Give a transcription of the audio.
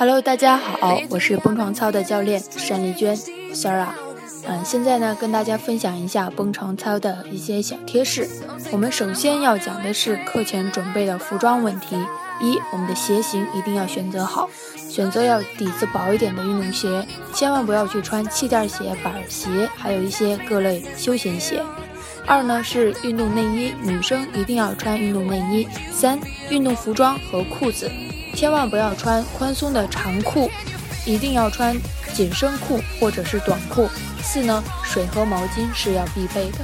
Hello，大家好，我是蹦床操的教练单丽娟，Sarah。嗯，现在呢，跟大家分享一下蹦床操的一些小贴士。我们首先要讲的是课前准备的服装问题。一，我们的鞋型一定要选择好，选择要底子薄一点的运动鞋，千万不要去穿气垫鞋、板鞋，还有一些各类休闲鞋。二呢是运动内衣，女生一定要穿运动内衣。三，运动服装和裤子，千万不要穿宽松的长裤，一定要穿紧身裤或者是短裤。四呢，水和毛巾是要必备的。